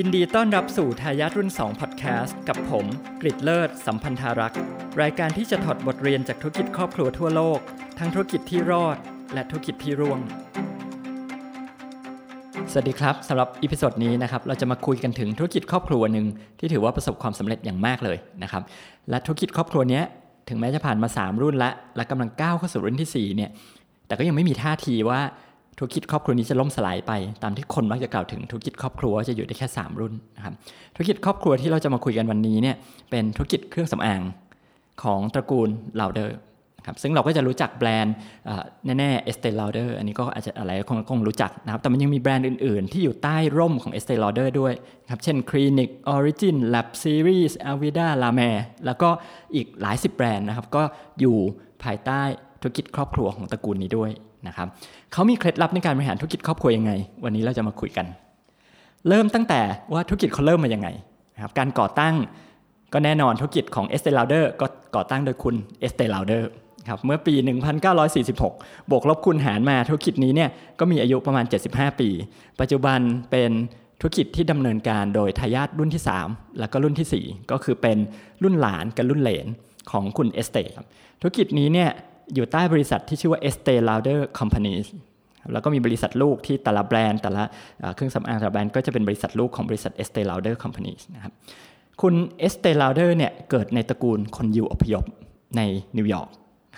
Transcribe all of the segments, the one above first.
ยินดีต้อนรับสู่ทายาทรุ่น2 Podcast กับผมกฤษฎ์เลิศ สัมพันธารักษ์ รายการที่จะถอดบทเรียนจากธุรกิจครอบครัวทั่วโลก ทั้งธุรกิจที่รอด และธุรกิจที่ร่วง สวัสดีครับสำหรับ episode นี้นะครับเราจะมาคุยกันถึงธุรกิจครอบครัวหนึ่งที่ถือว่าประสบความสำเร็จอย่างมากเลยนะครับและธุรกิจครอบครัวนี้ถึงแม้จะผ่านมา 3 รุ่นละและกำลังก้าวเข้าสู่รุ่นที่4เนี่ยแต่ก็ยังไม่มีท่าทีว่า ธุรกิจครอบครัวนี้จะล่มสลายไป ตามที่คนมักจะกล่าวถึงธุรกิจครอบครัวจะอยู่ได้แค่ 3 รุ่นนะครับธุรกิจครอบครัวที่เราจะมาคุยกันวันนี้เนี่ยเป็นธุรกิจเครื่องสำอางของตระกูล Lauder ครับซึ่งเราก็จะรู้จักแบรนด์แน่ๆ Estée Lauder อันนี้ก็อาจจะอะไรคงคงรู้จักนะครับแต่มันยังมีแบรนด์อื่นๆ ที่อยู่ใต้ร่มของ Estée Lauder ด้วยครับเช่น Clinique Origins Lab Series Aveda La Mer แล้วก็อีกหลายสิบแบรนด์นะครับก็อยู่ภายใต้ธุรกิจครอบครัวของตระกูลนี้ด้วย นะครับเขามีเคล็ดลับในการบริหารธุรกิจครอบครัวยังไง วันนี้เราจะมาคุยกัน เริ่มตั้งแต่ว่าธุรกิจเขาเริ่มมายังไงนะครับการก่อตั้งก็แน่นอนธุรกิจของ Estée Lauder ก็ก่อตั้งโดยคุณ Estée Lauder ครับเมื่อปี 1946 บวกลบคูณหารมาธุรกิจนี้เนี่ยก็มีอายุประมาณ 75 ปี ปัจจุบันเป็นธุรกิจที่ดำเนินการโดยทายาทรุ่นที่ 3 แล้วก็รุ่นที่ 4 ก็คือเป็นรุ่นหลานกับรุ่นเหลนของคุณเอสเตธุรกิจนี้เนี่ย อยู่ใต้บริษัทที่ชื่อว่า Estee Lauder Companies แล้วก็มีบริษัทลูกที่แต่ละแบรนด์ แต่ละเครื่องสำอางแต่ละแบรนด์ก็จะเป็นบริษัทลูกของบริษัท Estee Lauder Companies นะครับคุณ Estee Lauder เนี่ยเกิดในตระกูลคนยิวอพยพในนิวยอร์ก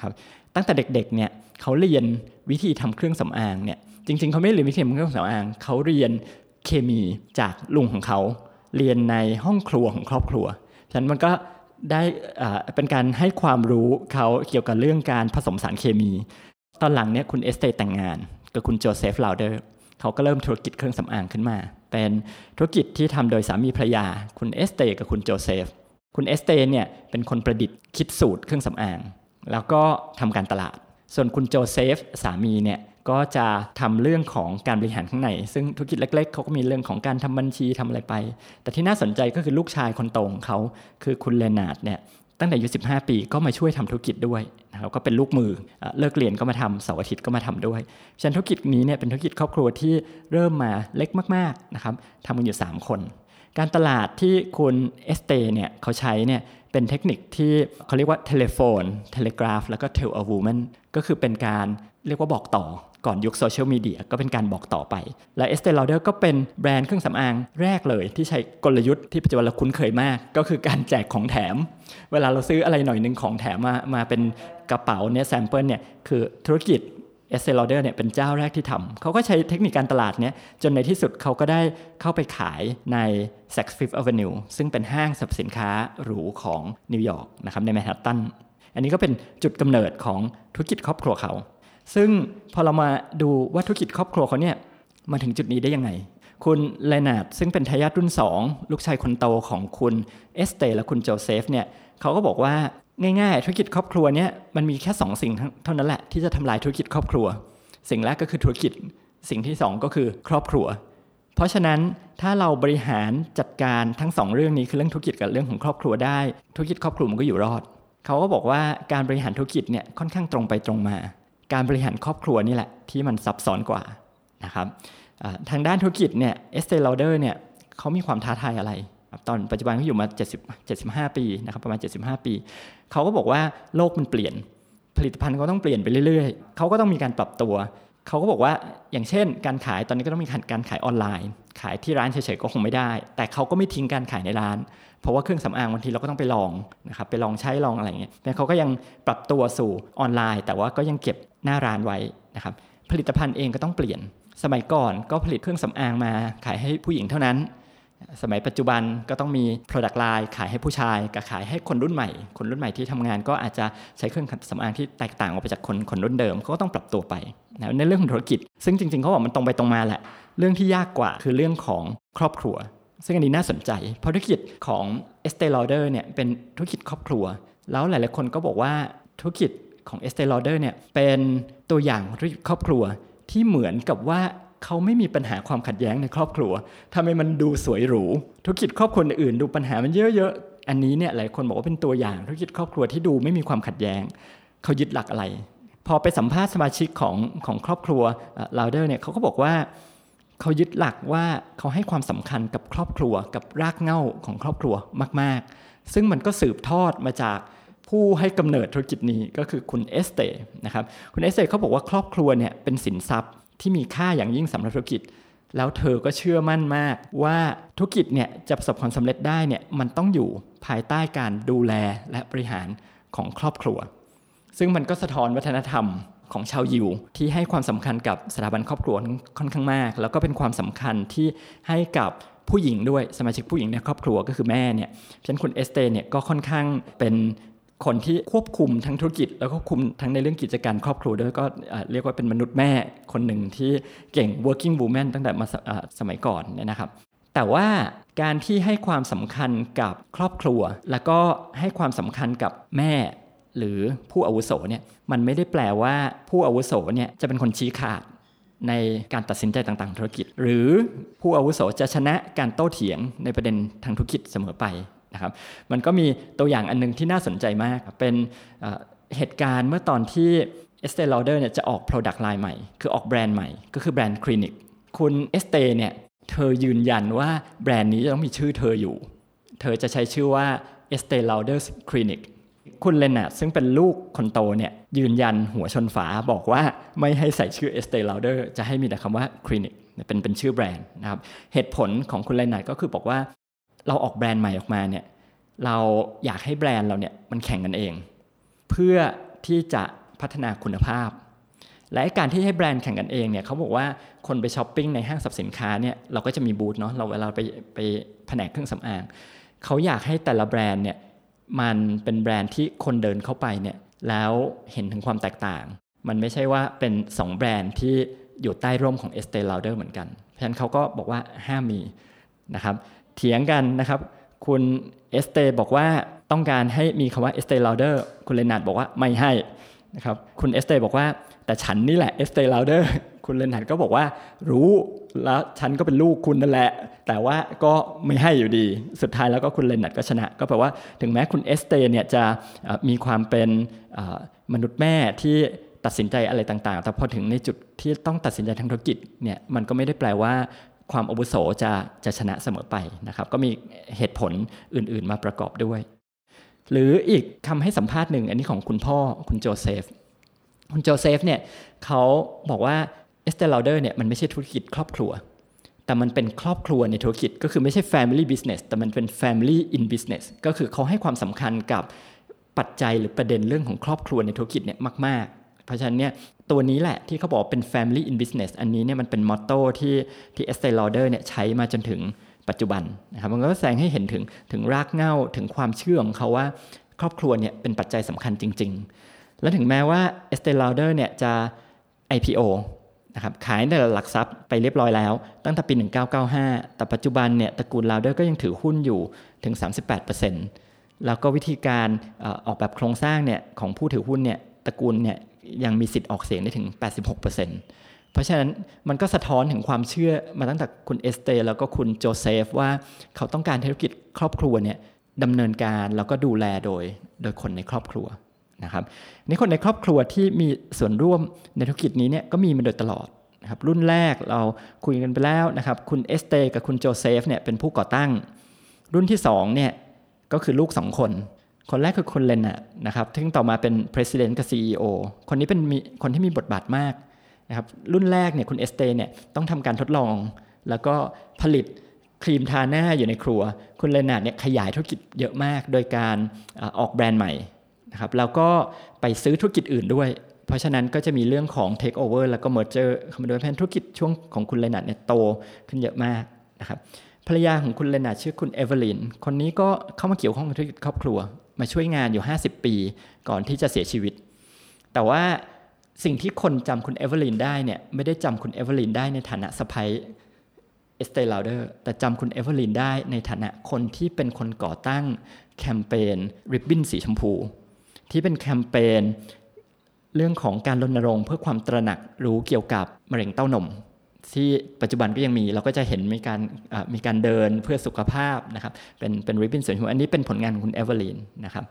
ครับตั้งแต่เด็กๆเนี่ยเขาเรียนวิธีทำเครื่องสำอางเนี่ยจริงๆเขาไม่เรียนวิธีทำเครื่องสำอางเขาเรียนเคมีจากลุงของเขา เรียนในห้องครัวของครอบครัวฉะนั้นมันก็ ได้เป็นการให้ความรู้เขาเกี่ยวกับเรื่องการผสมสารเคมี ตอนหลังเนี่ยคุณเอสเตแต่งงานกับคุณโจเซฟ Lauder เขาก็เริ่มธุรกิจเครื่องสำอางขึ้นมา เป็นธุรกิจที่ทำโดยสามีภรรยา คุณเอสเตกับคุณโจเซฟ คุณเอสเตเนี่ยเป็นคนประดิษฐ์คิดสูตรเครื่องสำอาง แล้วก็ทำการตลาด ส่วนคุณโจเซฟสามีเนี่ย ก็จะทำเรื่องของการบริหารข้างใน ซึ่งธุรกิจเล็กๆเขาก็มีเรื่องของการทำบัญชีทำอะไรไป แต่ที่น่าสนใจก็คือลูกชายคนโตของเขาคือคุณ Leonard เนี่ยตั้งแต่อายุ15 ปีก็มาช่วยทำธุรกิจด้วยนะครับก็เป็นลูกมือเลิกเรียนก็มาทำเสาร์อาทิตย์ก็มาทำด้วยฉะนั้นธุรกิจนี้เนี่ยเป็นธุรกิจครอบครัวที่เริ่มมาเล็กมากๆนะครับทำกันอยู่ 3 คน การตลาดที่คุณเอสเตเนี่ยเขาใช้เนี่ยเป็นเทคนิคที่เขาเรียกว่า telephone telegraph แล้วก็ tell a woman ก็คือเป็นการเรียกว่าบอกต่อ ก่อนยุคโซเชียลมีเดียก็เป็นการบอกต่อไป และ Estee Lauder ก็เป็นแบรนด์เครื่องสำอางแรกเลย ที่ใช้กลยุทธ์ที่ปัจจุบันเราคุ้นเคยมาก ก็คือการแจกของแถม เวลาเราซื้ออะไรหน่อยหนึ่งของแถมมามาเป็นกระเป๋าเนี่ย sample เนี่ยคือธุรกิจ Estee Lauder เนี่ยเป็นเจ้าแรกที่ทำเขาก็ใช้เทคนิคการตลาดเนี้ยจนในที่สุดเขาก็ได้เข้าไปขายใน Saks Fifth Avenue ซึ่งเป็นห้างสรรพสินค้าหรูของนิวยอร์กนะครับในแมนฮัตตันอันนี้ก็เป็นจุดกำเนิดของธุรกิจครอบครัวเขา ซึ่งพอเรามาดูว่าธุรกิจครอบครัวเขาเนี่ยมาถึงจุดนี้ได้ยังไง คุณ Leonard ซึ่งเป็นทายาทรุ่น 2 ลูกชายคนโตของคุณเอสเตและคุณโจเซฟเนี่ยเขาก็บอกว่าง่ายๆ ธุรกิจครอบครัวเนี่ยมันมีแค่ 2 สิ่งเท่านั้นแหละที่จะทำลายธุรกิจครอบครัว สิ่งแรกก็คือธุรกิจสิ่งที่ 2 ก็คือครอบครัว เพราะฉะนั้นถ้าเราบริหารจัดการทั้ง 2 เรื่องนี้คือเรื่องธุรกิจกับเรื่องของครอบครัวได้ ธุรกิจครอบครัวมันก็อยู่รอดเขาก็บอกว่าการบริหารธุรกิจเนี่ยค่อนข้างตรงไปตรงมา การบริหารครอบครัวนี่แหละที่มันซับซ้อนกว่านะครับทางด้านธุรกิจเนี่ยเอสเตลลเดอร์เนี่ยเขามีความท้าทายอะไร ตอนปัจจุบันเขาอยู่มา 70 75 ปีนะครับประมาณ 75 ปี เขาก็บอกว่าโลกมันเปลี่ยน ผลิตภัณฑ์ก็ต้องเปลี่ยนไปเรื่อยๆ เขาก็ต้องมีการปรับตัว เขาก็บอกว่าอย่างเช่น การขายตอนนี้ก็ต้องมีการขายออนไลน์ ขายที่ร้านเฉยๆก็คงไม่ได้ แต่เขาก็ไม่ทิ้งการขายในร้าน เพราะว่าเครื่องสำอางบางทีเราก็ต้องไปลองนะครับไปลองใช้ลองอะไรเงี้ยแต่เขาก็ยังปรับตัวสู่ออนไลน์ แต่ว่าก็ยังเก็บหน้าร้านไว้นะครับผลิตภัณฑ์เองก็ต้องเปลี่ยน สมัยก่อนก็ผลิตเครื่องสำอางมาขายให้ผู้หญิงเท่านั้น สมัยปัจจุบันก็ต้องมี Product Line ขายให้ผู้ชายกับขายให้คนรุ่นใหม่ คนรุ่นใหม่ที่ทำงานก็อาจจะใช้เครื่องสำอางที่แตกต่างออกไปจากคนคนรุ่นเดิมเขาก็ต้องปรับตัวไปนะในเรื่องของธุรกิจ ซึ่งจริงๆเขาบอกมันตรงไปตรงมาแหละ เรื่องที่ยากกว่าคือเรื่องของครอบครัว ซึ่งอันนี้น่าสนใจ เพราะธุรกิจของ Estee Lauder เนี่ยเป็นธุรกิจครอบครัว แล้วหลายๆคนก็บอกว่าธุรกิจของ Estee Lauder เนี่ยเป็นตัวอย่างธุรกิจครอบครัวที่เหมือนกับว่าเขาไม่มีปัญหาความขัดแย้งในครอบครัวทำไมมันดูสวยหรู ธุรกิจครอบครัวอื่นดูปัญหามันเยอะๆ อันนี้เนี่ยหลายคนบอกว่าเป็นตัวอย่างธุรกิจครอบครัวที่ดูไม่มีความขัดแย้ง เขายึดหลักอะไร พอไปสัมภาษณ์สมาชิกของของครอบครัว Lauder เนี่ยเขาก็บอกว่า เขายึดหลักว่าเขาให้ความสำคัญกับครอบครัวกับรากเหง้าของครอบครัวมาก ๆ ซึ่งมันก็สืบทอดมาจากผู้ให้กำเนิดธุรกิจนี้ก็คือคุณเอสเตนะครับคุณเอสเตเขาบอกว่าครอบครัวเนี่ยเป็นสินทรัพย์ที่มีค่าอย่างยิ่งสำหรับธุรกิจ แล้วเธอก็เชื่อมั่นมากว่าธุรกิจเนี่ยจะประสบความสำเร็จได้เนี่ยมันต้องอยู่ภายใต้การดูแลและบริหารของครอบครัว ซึ่งมันก็สะท้อนวัฒนธรรม ของชาวยิว ที่ให้ความสำคัญกับสถาบันครอบครัวค่อนข้างมาก แล้วก็เป็นความสำคัญที่ให้กับผู้หญิงด้วยสมาชิกผู้หญิงในครอบครัวก็คือแม่เนี่ยฉะนั้นคุณเอสเตเนี่ยก็ค่อนข้างเป็นคนที่ควบคุมทั้งธุรกิจ แล้วก็คุมทั้งในเรื่องกิจการครอบครัวด้วยก็เรียกว่าเป็นมนุษย์แม่คนหนึ่งที่เก่ง working woman ตั้งแต่มาสมัยก่อนเนี่ยนะครับ แต่ว่าการที่ให้ความสำคัญกับครอบครัว แล้วก็ให้ความสำคัญกับแม่ หรือผู้อาวุโสเนี่ยมันไม่ได้แปลว่าผู้อาวุโสเนี่ยจะเป็นคนชี้ขาดในการตัดสินใจต่างๆ ธุรกิจ หรือผู้อาวุโสจะชนะการโต้เถียงในประเด็นทางธุรกิจเสมอไปนะครับมันก็มีตัวอย่างอันนึงที่น่าสนใจมาก เป็นเหตุการณ์เมื่อตอนที่เอสเตล a เดอร์เนี่ยจะออก Product Line ใหม่ คือออกแบรนด์ใหม่ ก็คือแบรนด์ Clinique คุณเอสเตเนี่ยเธอยืนยันว่าแบรนด์นี้จะต้องมีชื่อเธออยู่ เธอจะใช้ชื่อว่า Estee Lauder's Clinique คุณ Leonard ซึ่งเป็นลูกคนโตเนี่ยยืนยันหัวชนฝาบอกว่าไม่ให้ใส่ชื่อ Estee Lauder จะให้มีแต่คำว่า Clinique เป็นเป็นชื่อแบรนด์นะครับเหตุผลของคุณ Leonard ก็คือบอกว่า เราออกแบรนด์ใหม่ออกมาเนี่ยเราอยากให้แบรนด์เราเนี่ยมันแข่งกันเอง เพื่อที่จะพัฒนาคุณภาพ และการที่ให้แบรนด์แข่งกันเองเนี่ยเขาบอกว่าคนไปช้อปปิ้งในห้างสรรพสินค้าเนี่ยเราก็จะมีบูธเนาะเราเวลาไปไปแผนกเครื่องสำอางเขาอยากให้แต่ละแบรนด์เนี่ย มันเป็นแบรนด์ที่คนเดินเข้าไปเนี่ยแล้วเห็นถึงความแตกต่าง มันไม่ใช่ว่าเป็น 2 แบรนด์ที่อยู่ใต้ร่มของ Estee Lauder เหมือนกัน เพราะฉะนั้นเขาก็บอกว่าห้ามมีนะครับเถียงกันนะครับ คุณเอสเตบอกว่าต้องการให้มีคำว่า Estee Lauder คุณเลนาร์ดบอกว่าไม่ให้นะครับคุณเอสเตบอกว่าแต่ฉันนี่แหละ Estee Lauder คุณเลนาร์ดก็บอกว่ารู้แล้วฉันก็เป็นลูกคุณนั่นแหละ แต่ว่าก็ไม่ให้อยู่ดี สุดท้ายแล้วก็คุณเลนาร์ดก็ชนะ ก็แปลว่าถึงแม้คุณเอสเตเนี่ยจะมีความเป็นมนุษย์แม่ที่ตัดสินใจอะไรต่างๆ แต่พอถึงในจุดที่ต้องตัดสินใจทางธุรกิจเนี่ยมันก็ไม่ได้แปลว่าความอาวุโสจะจะชนะเสมอไปนะครับ ก็มีเหตุผลอื่นๆมาประกอบด้วย หรืออีกคำให้สัมภาษณ์หนึ่งอันนี้ของคุณพ่อคุณโจเซฟ คุณโจเซฟเนี่ยเขาบอกว่า Estee Lauder เนี่ยมันไม่ใช่ธุรกิจครอบครัว แต่มันเป็นครอบครัวในธุรกิจก็คือไม่ใช่ family business แต่มันเป็น family in business ก็คือเขาให้ความสำคัญกับปัจจัยหรือประเด็นเรื่องของครอบครัวในธุรกิจเนี่ยมาก ๆ เพราะฉะนั้นเนี่ยตัวนี้แหละที่เขาบอกเป็น family in business อันนี้เนี่ยมันเป็นมอตโต้ที่ที่ Estee Lauder เนี่ยใช้มาจนถึงปัจจุบันนะครับมันก็แสดงให้เห็นถึงถึงรากเหง้าถึงความเชื่อของเขาว่าครอบครัวเนี่ยเป็นปัจจัยสำคัญจริง ๆ และถึงแม้ว่า Estee Lauder เนี่ยจะ IPO นะครับขายในหลักทรัพย์ไปเรียบร้อยแล้ว ตั้งแต่ปี 1995 แต่ปัจจุบันเนี่ยตระกูล Lauder ก็ยังถือหุ้นอยู่ถึง 38%แล้วก็วิธีการออกแบบโครงสร้างเนี่ยของผู้ถือหุ้นเนี่ยตระกูลเนี่ยยังมีสิทธิ์ออกเสียงได้ถึง 86%เพราะฉะนั้นมันก็สะท้อนถึงความเชื่อมาตั้งแต่คุณเอสเตแล้วก็คุณโจเซฟว่าเขาต้องการธุรกิจครอบครัวเนี่ยดำเนินการแล้วก็ดูแลโดยโดยคนในครอบครัว นะครับนี่คนในครอบครัวที่มีส่วนร่วมในธุรกิจนี้เนี่ยก็มีมาโดยตลอดนะครับรุ่นแรกเราคุยกันไปแล้วนะครับคุณเอสเตกับคุณโจเซฟเนี่ยเป็นผู้ก่อตั้ง รุ่นที่2เนี่ยก็คือลูก 2 คน คนแรกคือคุณเลนน่ะนะครับซึ่งต่อมาเป็น President กับ CEO คนนี้เป็นคนที่มีบทบาทมากนะครับรุ่นแรกเนี่ยคุณเอสเตเนี่ยต้องทำการทดลอง แล้วก็ผลิตครีมทาหน้าอยู่ในครัว คุณเลนาดเนี่ยขยายธุรกิจเยอะมาก โดยการออกแบรนด์ใหม่ นะครับแล้วก็ไปซื้อธุรกิจอื่นด้วย เพราะฉะนั้นก็จะมีเรื่องของ take over แล้วก็ merger เข้ามาด้วยแพนธุรกิจช่วงของคุณเลนาดเนี่ยโตขึ้นเยอะมากนะครับภรรยาของคุณเลนาร์ดชื่อคุณเอเวอร์ลินคนนี้ก็เข้ามาเกี่ยวข้องกับธุรกิจครอบครัว มาช่วยงานอยู่ 50 ปีก่อนที่จะเสียชีวิต แต่ว่าสิ่งที่คนจำคุณเอเวอร์ลินได้เนี่ยไม่ได้จำคุณเอเวอร์ลินได้ในฐานะสะใภ้ Estee Lauder แต่จำคุณเอเวอร์ลินได้ในฐานะคนที่เป็นคนก่อตั้งแคมเปญริบบิ้นสีชมพู ที่เป็นแคมเปญเรื่องของการรณรงค์เพื่อความตระหนักรู้เกี่ยวกับมะเร็งเต้านม ที่ปัจจุบันก็ยังมีเราก็จะเห็นมีการมีการเดินเพื่อสุขภาพนะครับเป็นเป็นริบบิ้นสวยหัวอันนี้เป็นผลงานของคุณเอเวอร์ลีนนะครับ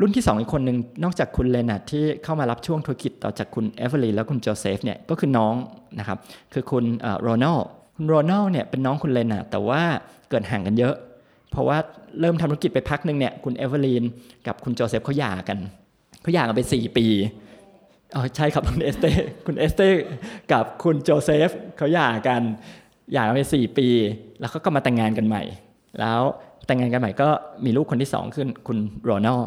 รุ่นที่ 2 อีกคนหนึ่งนอกจากคุณเลนาร์ดที่เข้ามารับช่วงธุรกิจต่อจากคุณเอเวอร์ลีนแล้วคุณโจเซฟเนี่ยก็คือน้องนะครับคือคุณโรนัลคุณโรนัลเนี่ยเป็นน้องคุณเลนาร์ดแต่ว่าเกิดห่างกันเยอะ เพราะว่าเริ่มทำธุรกิจไปพักหนึ่งเนี่ยคุณเอเวอร์ลีนกับคุณโจเซฟเขาหย่ากันเขาหย่ากันไป4ปีอ๋อใช่ครับคุณเอสเต้คุณเอสเต้กับคุณโจเซฟเขาหย่ากันหย่ากันไป4ปี แล้วเขาก็มาแต่งงานกันใหม่ แล้วแต่งงานกันใหม่ก็มีลูกคนที่2ขึ้นคุณโรนัล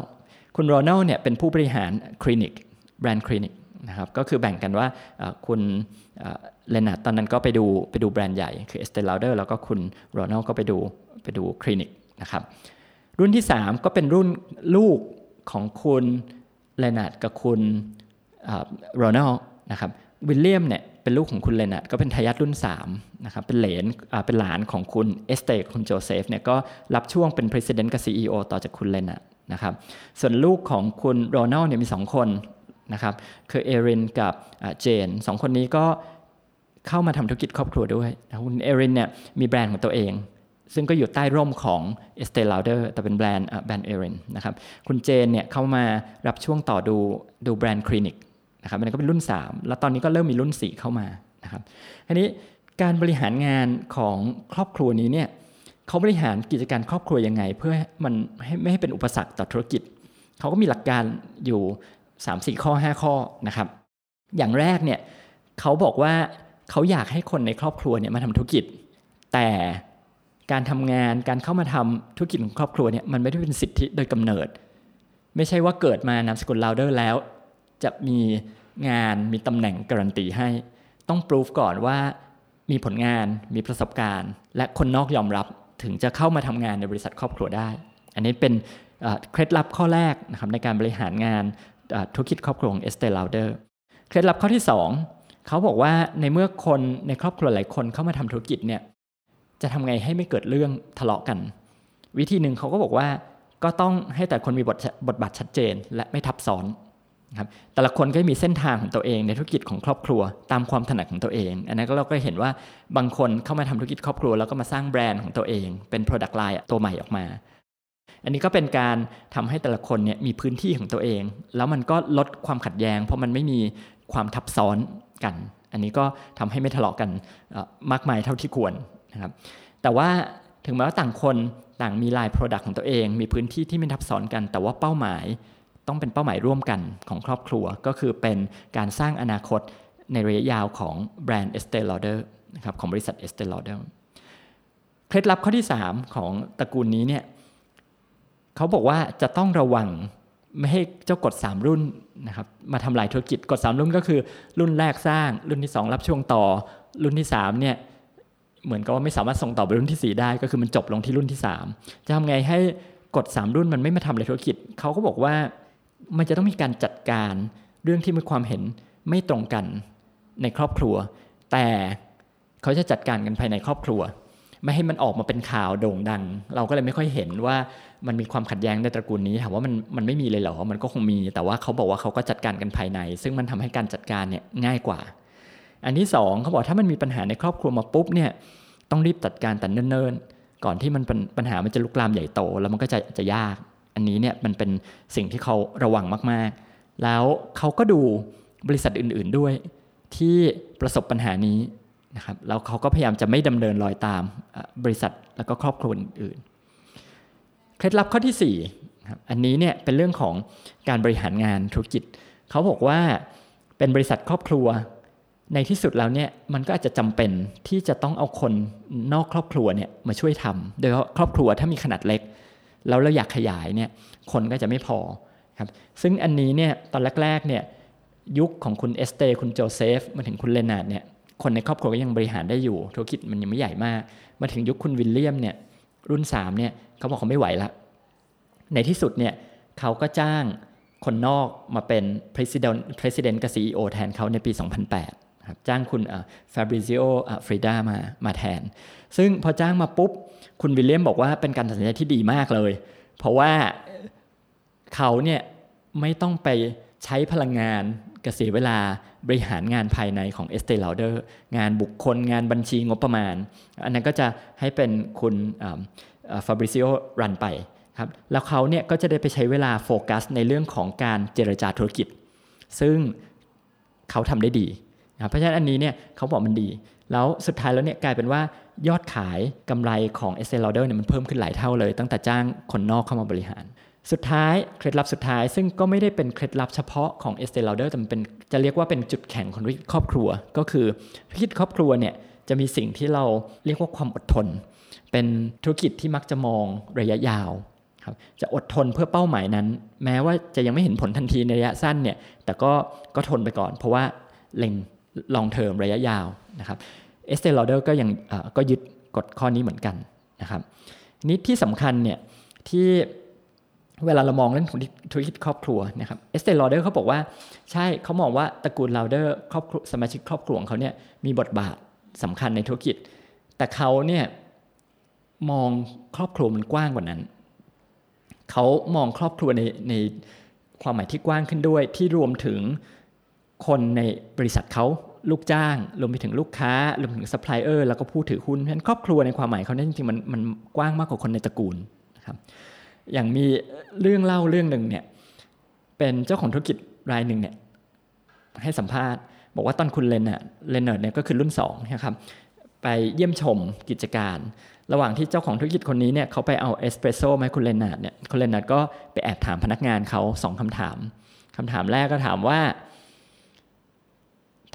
คุณโรนัลเนี่ยเป็นผู้บริหารคลินิกแบรนด์คลินิกนะครับก็คือแบ่งกันว่าคุณเลนาตอนนั้นก็ไปดูไปดูแบรนด์ใหญ่ คือ Estee Lauder แล้วก็คุณโรนัลก็ไปดูไปดูคลินิก นะครับ รุ่นที่ 3 ก็เป็นรุ่นลูกของคุณเลนาร์ดกับคุณโรนัลนะครับวิลเลียมเนี่ยเป็นลูกของคุณเลนาร์ดก็เป็นทายาทรุ่น3นะครับเป็นเหลนเป็นหลานของคุณเอสเตคุณโจเซฟเนี่ยก็รับช่วงเป็น President กับ CEO ต่อจากคุณเลนาร์ดนะครับส่วนลูกของคุณโรนัลเนี่ยมี 2 คนนะครับคือเอรินกับเจนสองคนนี้ก็เข้ามาทำธุรกิจครอบครัวด้วยคุณเอรินเนี่ยมีแบรนด์ของตัวเอง ซึ่งก็อยู่ใต้ร่มของ Estee Lauder แต่เป็นแบรนด์แบรนด์เอรินนะครับคุณเจนเนี่ยเข้ามารับช่วงต่อดูดูแบรนด์คลินิกนะครับอันนี้ก็เป็นรุ่น 3 แล้วตอนนี้ก็เริ่มมีรุ่น 4 เข้ามานะครับทีนี้การบริหารงานของครอบครัวนี้เนี่ยเขาบริหารกิจการครอบครัวยังไง เพื่อมันไม่ให้เป็นอุปสรรคต่อธุรกิจ เขาก็มีหลักการอยู่ 3 4 ข้อ 5 ข้อนะครับ อย่างแรกเนี่ยเขาบอกว่าเขาอยากให้คนในครอบครัวเนี่ยมาทำธุรกิจ แต่ การทำงานการเข้ามาทำธุรกิจของครอบครัวเนี่ยมันไม่ได้เป็นสิทธิโดยกำเนิด ไม่ใช่ว่าเกิดมานามสกุลลาวเดอร์แล้ว จะมีงานมีตำแหน่งการันตีให้ ต้องพิสูจก่อนว่ามีผลงานมีประสบการณ์ และคนนอกยอมรับถึงจะเข้ามาทำงานในบริษัทครอบครัวได้ อันนี้เป็นเคล็ดลับข้อแรกนะครับในการบริหารงานธุรกิจครอบครัวของ Estee Lauder เคล็ดลับข้อที่ 2เขาบอกว่าในเมื่อคนในครอบครัวหลายคนเข้ามาทำธุรกิจเนี่ย จะทำไงให้ไม่เกิดเรื่องทะเลาะกัน วิธีหนึ่งเขาก็บอกว่าก็ต้องให้แต่ละคนมีบทบทบาทชัดเจน และไม่ทับซ้อนครับแต่ละคนก็มีเส้นทางของตัวเองในธุรกิจของครอบครัว ตามความถนัดของตัวเอง อันนั้นก็เราก็เห็นว่าบางคนเข้ามาทำธุรกิจครอบครัว แล้วก็มาสร้างแบรนด์ของตัวเอง เป็น Product Line ตัวใหม่ออกมา อันนี้ก็เป็นการทำให้แต่ละคนเนี่ยมีพื้นที่ของตัวเอง แล้วมันก็ลดความขัดแย้ง เพราะมันไม่มีความทับซ้อนกัน อันนี้ก็ทำให้ไม่ทะเลาะกันมากมายเท่าที่ควร นะครับแต่ว่าถึงแม้ว่าต่างคนต่างมี line product ของตัวเอง มีพื้นที่ที่ไม่ทับซ้อนกัน แต่ว่าเป้าหมายต้องเป็นเป้าหมายร่วมกันของครอบครัว ก็คือเป็นการสร้างอนาคตในระยะยาวของแบรนด์ Estee Lauder นะครับของบริษัท Estee Lauder เคล็ดลับข้อที่ 3 ของตระกูลนี้เนี่ยเขาบอกว่าจะต้องระวังไม่ให้เจ้ากฎ 3 รุ่นนะครับมาทำลายธุรกิจกฎ 3 รุ่นก็คือ รุ่นแรกสร้าง รุ่นที่ 2 รับช่วงต่อ รุ่นที่3เนี่ย เหมือนกับว่าไม่สามารถส่งต่อไปรุ่นที่ 4 ได้ ก็คือมันจบลงที่รุ่นที่ 3 จะทำไงให้กฎ 3 รุ่นมันไม่มาทำลายธุรกิจเขาก็บอกว่ามันจะต้องมีการจัดการเรื่องที่มีความเห็นไม่ตรงกันในครอบครัว แต่เขาจะจัดการกันภายในครอบครัว ไม่ให้มันออกมาเป็นข่าวโด่งดัง เราก็เลยไม่ค่อยเห็นว่ามันมีความขัดแย้งในตระกูลนี้ถามว่ามันมันไม่มีเลยเหรอมันก็คงมี แต่ว่าเขาบอกว่าเขาก็จัดการกันภายใน ซึ่งมันทำให้การจัดการเนี่ยง่ายกว่า อันที่2เขาบอกถ้ามันมีปัญหาในครอบครัวมาปุ๊บเนี่ยต้องรีบจัดการแต่เนิ่นๆ ก่อนที่มันปัญหามันจะลุกลามใหญ่โต แล้วมันก็จะจะยาก อันนี้เนี่ยมันเป็นสิ่งที่เขาระวังมากๆ แล้วเขาก็ดูบริษัทอื่นๆด้วย ที่ประสบปัญหานี้นะครับแล้วเขาก็พยายามจะไม่ดำเนินรอยตามบริษัทแล้วก็ครอบครัวอื่นเคล็ดลับข้อที่4ครับอันนี้เนี่ยเป็นเรื่องของการบริหารงานธุรกิจ เขาบอกว่าเป็นบริษัทครอบครัว ในที่สุดแล้วเนี่ยมันก็อาจจะจำเป็นที่จะต้องเอาคนนอกครอบครัวเนี่ยมาช่วยทำโดยเฉพาะครอบครัวถ้ามีขนาดเล็ก แล้วเราอยากขยายเนี่ยคนก็จะไม่พอครับซึ่งอันนี้เนี่ยตอนแรกๆเนี่ยยุคของคุณเอสเตคุณโจเซฟมาถึงคุณเลนาร์ดเนี่ยคนในครอบครัวก็ยังบริหารได้อยู่ ธุรกิจมันยังไม่ใหญ่มาก มาถึงยุคคุณวิลเลียมเนี่ยรุ่น3เนี่ยเขาบอกเขาไม่ไหวละ ในที่สุดเนี่ยเขาก็จ้างคนนอกมาเป็น president president กับ CEO แทนเขาในปี 2008 ครับจ้างคุณฟาบริซิโอเฟรดามามาแทน ซึ่งพอจ้างมาปุ๊บ คุณวิลเลียมบอกว่าเป็นการตัดสินใจที่ดีมากเลย เพราะว่าเขาเนี่ยไม่ต้องไปใช้พลังงานกเสียเวลาบริหารงานภายในของ e s t e Lauder งานบุคคลงานบัญชีงบประมาณ อันนั้นก็จะให้เป็นคุณฟาบริซิโอรันไปครับแล้วเขาเนี่ยก็จะได้ไปใช้เวลาโฟกัสในเรื่องของการเจรจาธุรกิจ ซึ่งเขาทำได้ดี นะเพราะฉะนั้นอันนี้เนี่ยเขาบอกมันดี แล้วสุดท้ายแล้วเนี่ยกลายเป็นว่ายอดขายกำไรของ s t e Lauder เนี่ยมันเพิ่มขึ้นหลายเท่าเลย ตั้งแต่จ้างคนนอกเข้ามาบริหาร สุดท้ายเคล็ดลับสุดท้าย ซึ่งก็ไม่ได้เป็นเคล็ดลับเฉพาะของ s t e Lauder แต่มันเป็นจะเรียกว่าเป็นจุดแข็งของธุรกิจครอบครัว ก็คือธุรกิจครอบครัวเนี่ยจะมีสิ่งที่เราเรียกว่าความอดทน เป็นธุรกิจที่มักจะมองระยะยาวครับจะอดทนเพื่อเป้าหมายนั้น แม้ว่าจะยังไม่เห็นผลทันทีในระยะสั้นเนี่ยแต่ก็ก็ทนไปก่อน เพราะว่าเล็ง long term ระยะยาวนะครับ Estee Lauder ก็ยังก็ยึดกฎข้อนี้เหมือนกันนะครับนี่ที่สำคัญเนี่ยที่เวลาเรามองเรื่องธุรกิจครอบครัวนะครับ Estee Lauder เขาบอกว่าใช่เขามองว่าตระกูลลอเดอร์ครอบครัวสมาชิกครอบครัวของเขาเนี่ยมีบทบาทสำคัญในธุรกิจ แต่เขาเนี่ยมองครอบครัวมันกว้างกว่านั้น เขามองครอบครัวในในความหมายที่กว้างขึ้นด้วย ที่รวมถึงคนในบริษัทเขา ลูกจ้างรวมไปถึงลูกค้ารวมถึงซัพพลายเออร์แล้วก็ผู้ถือหุ้นเพราะฉะนั้นครอบครัวในความหมายเขาเนี่ยจริงๆมันมันกว้างมากกว่าคนในตระกูลนะครับอย่างมีเรื่องเล่าเรื่องหนึ่งเนี่ยเป็นเจ้าของธุรกิจรายหนึ่งเนี่ยให้สัมภาษณ์ บอกว่าตอนคุณเลนนาร์ดเลนนาร์ดเนี่ยก็คือรุ่น2นะครับไปเยี่ยมชมกิจการ ระหว่างที่เจ้าของธุรกิจคนนี้เนี่ยเขาไปเอาเอสเปรสโซ่มาคุณเลนนาร์ดเนี่ยคุณเลนนาร์ดก็ไปแอบถามพนักงานเขาสองคำถามคำถามแรกก็ถามว่า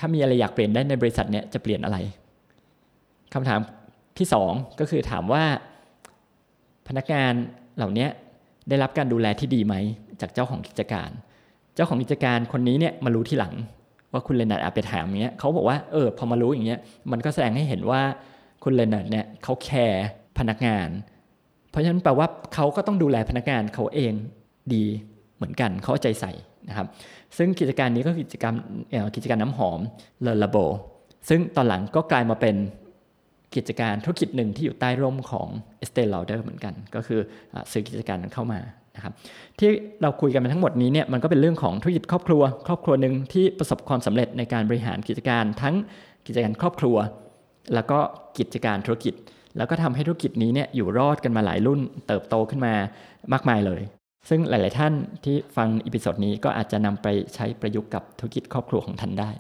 ถ้ามีอะไรอยากเปลี่ยนได้ในบริษัทเนี้ยจะเปลี่ยนอะไรคำถามที่สองก็คือถามว่าพนักงานเหล่านี้ได้รับการดูแลที่ดีไหม จากเจ้าของกิจการ เจ้าของกิจการคนนี้เนี่ยมารู้ที่หลัง ว่าคุณเลนนาร์ดอาไปถามเงี้ยเขาบอกว่าเออพอมารู้อย่างเงี้ยมันก็แสดงให้เห็นว่าคุณเลนนาร์ดเนี่ยเขาแคร์พนักงาน เพราะฉะนั้นแปลว่าเขาก็ต้องดูแลพนักงานเขาเองดีเหมือนกันเขาใจใส่ นะครับซึ่งกิจการนี้ก็กิจกรรมกิจการน้ำหอม Le Labo ซึ่งตอนหลังก็กลายมาเป็นกิจการธุรกิจหนึ่งที่อยู่ใต้ร่มของ e s t e Lauder เหมือนกัน ก็คือซื้อกิจการนั้นเข้ามานะครับที่เราคุยกันมาทั้งหมดนี้เนี่ยมันก็เป็นเรื่องของธุรกิจครอบครัว ครอบครัวหนึ่งที่ประสบความสำเร็จในการบริหารกิจการทั้งกิจการครอบครัว แล้วก็กิจการธุรกิจ แล้วก็ทำให้ธุรกิจนี้เนี่ยอยู่รอดกันมาหลายรุ่น เติบโตขึ้นมามากมายเลย ซึ่งหลาย ๆ ท่านที่ฟัง episode นี้ก็อาจจะนำไปใช้ประยุกต์กับธุรกิจครอบครัวของท่านได้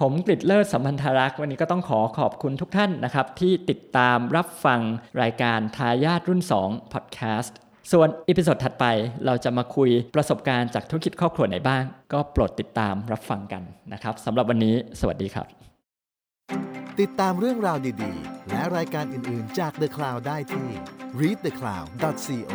ผมกฤษเลิศสัมพันธารักษ์วันนี้ก็ต้องขอขอบคุณทุกท่านนะครับ ที่ติดตามรับฟังรายการทายาทรุ่น2 Podcast ส่วน episode ถัดไปเราจะมาคุยประสบการณ์จากธุรกิจครอบครัวไหนบ้าง ก็โปรดติดตามรับฟังกันนะครับสำหรับวันนี้ สวัสดีครับ ติดตามเรื่องราวดี ๆ และรายการอื่น ๆ จาก The Cloud ได้ที่ readthecloud.co